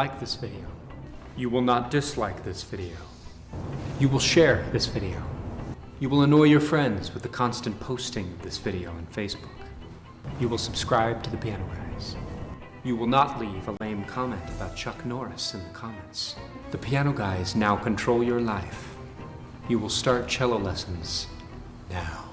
like this video. You will not dislike this video. You will share this video. You will annoy your friends with the constant posting of this video on Facebook. You will subscribe to the Piano Guys. You will not leave a lame comment about Chuck Norris in the comments. The Piano Guys now control your life. You will start cello lessons now.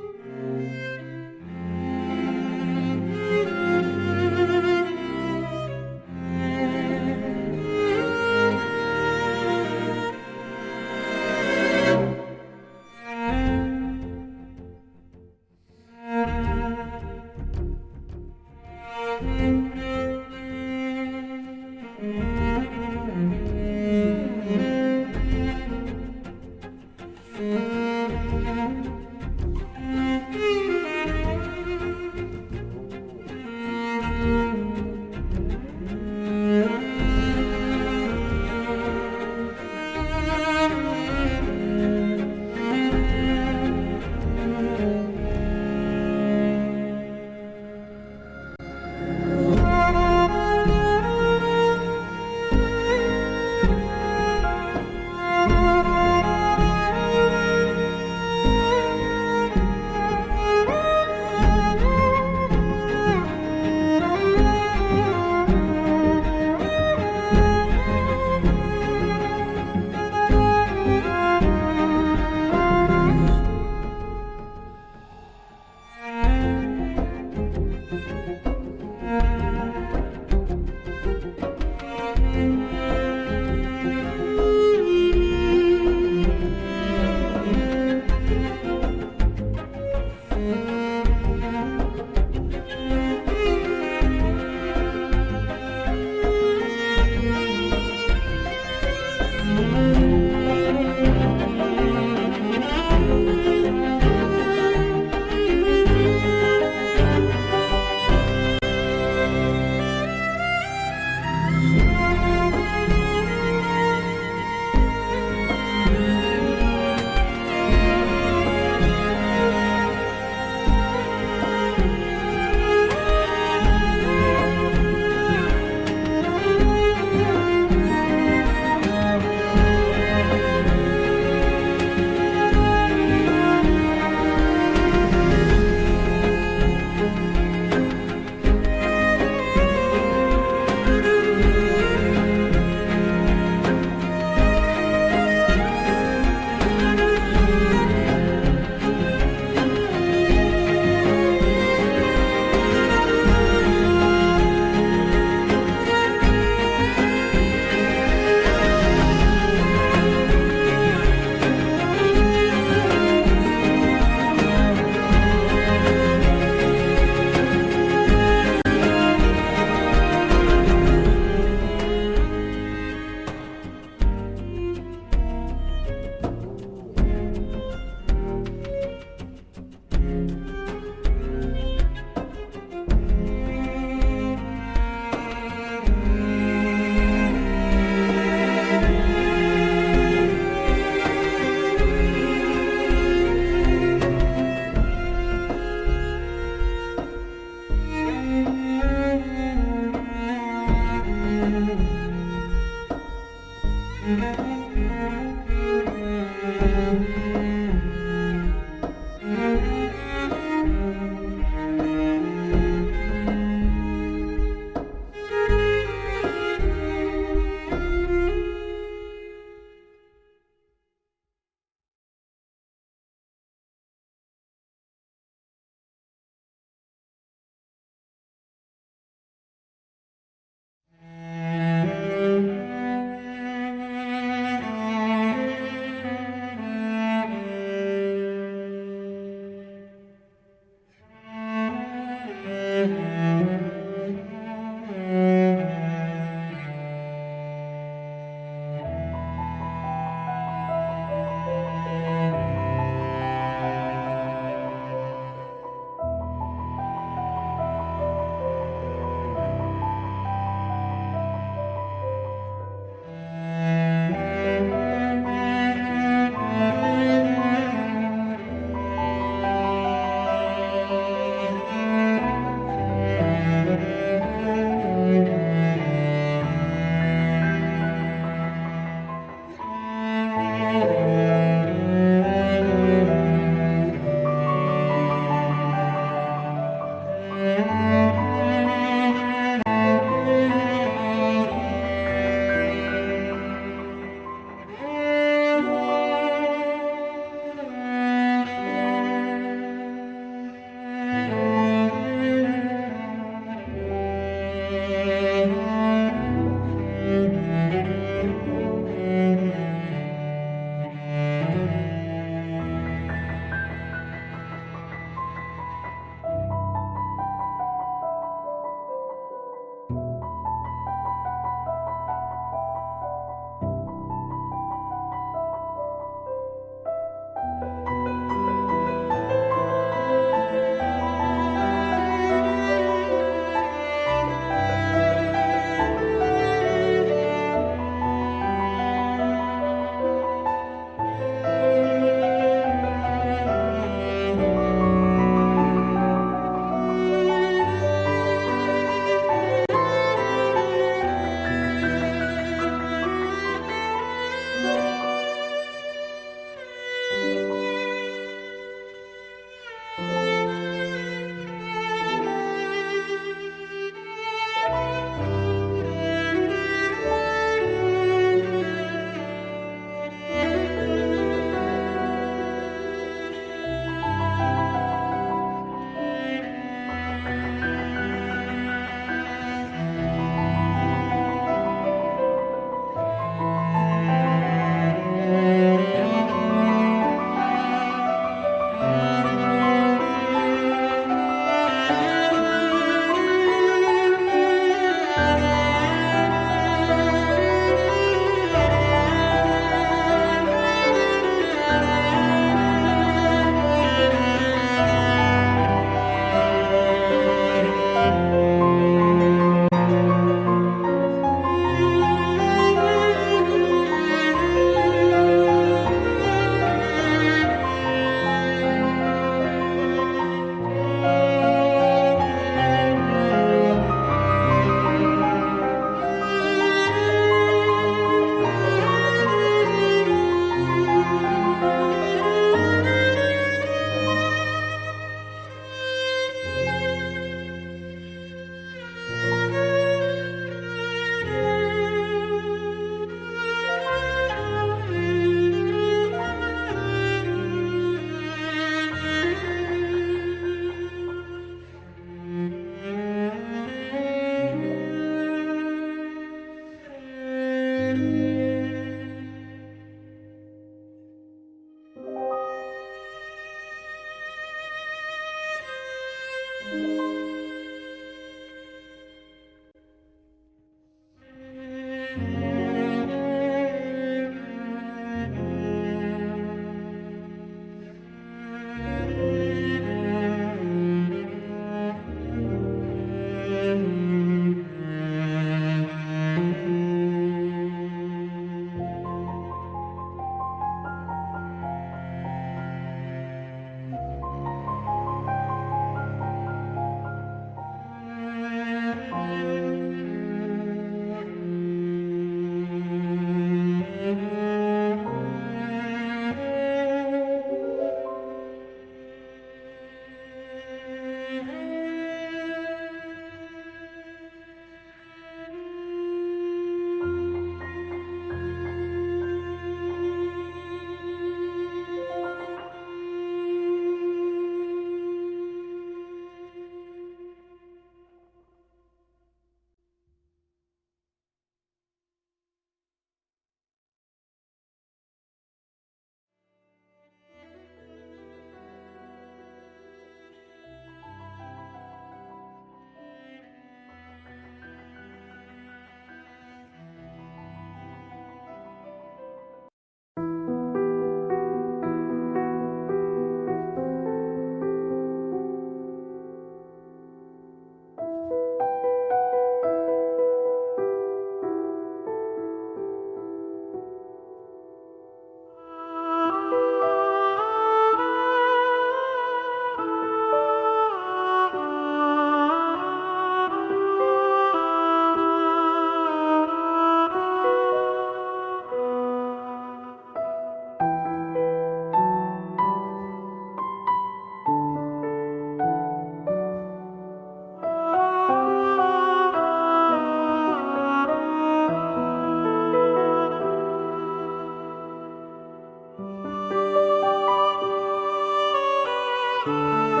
Música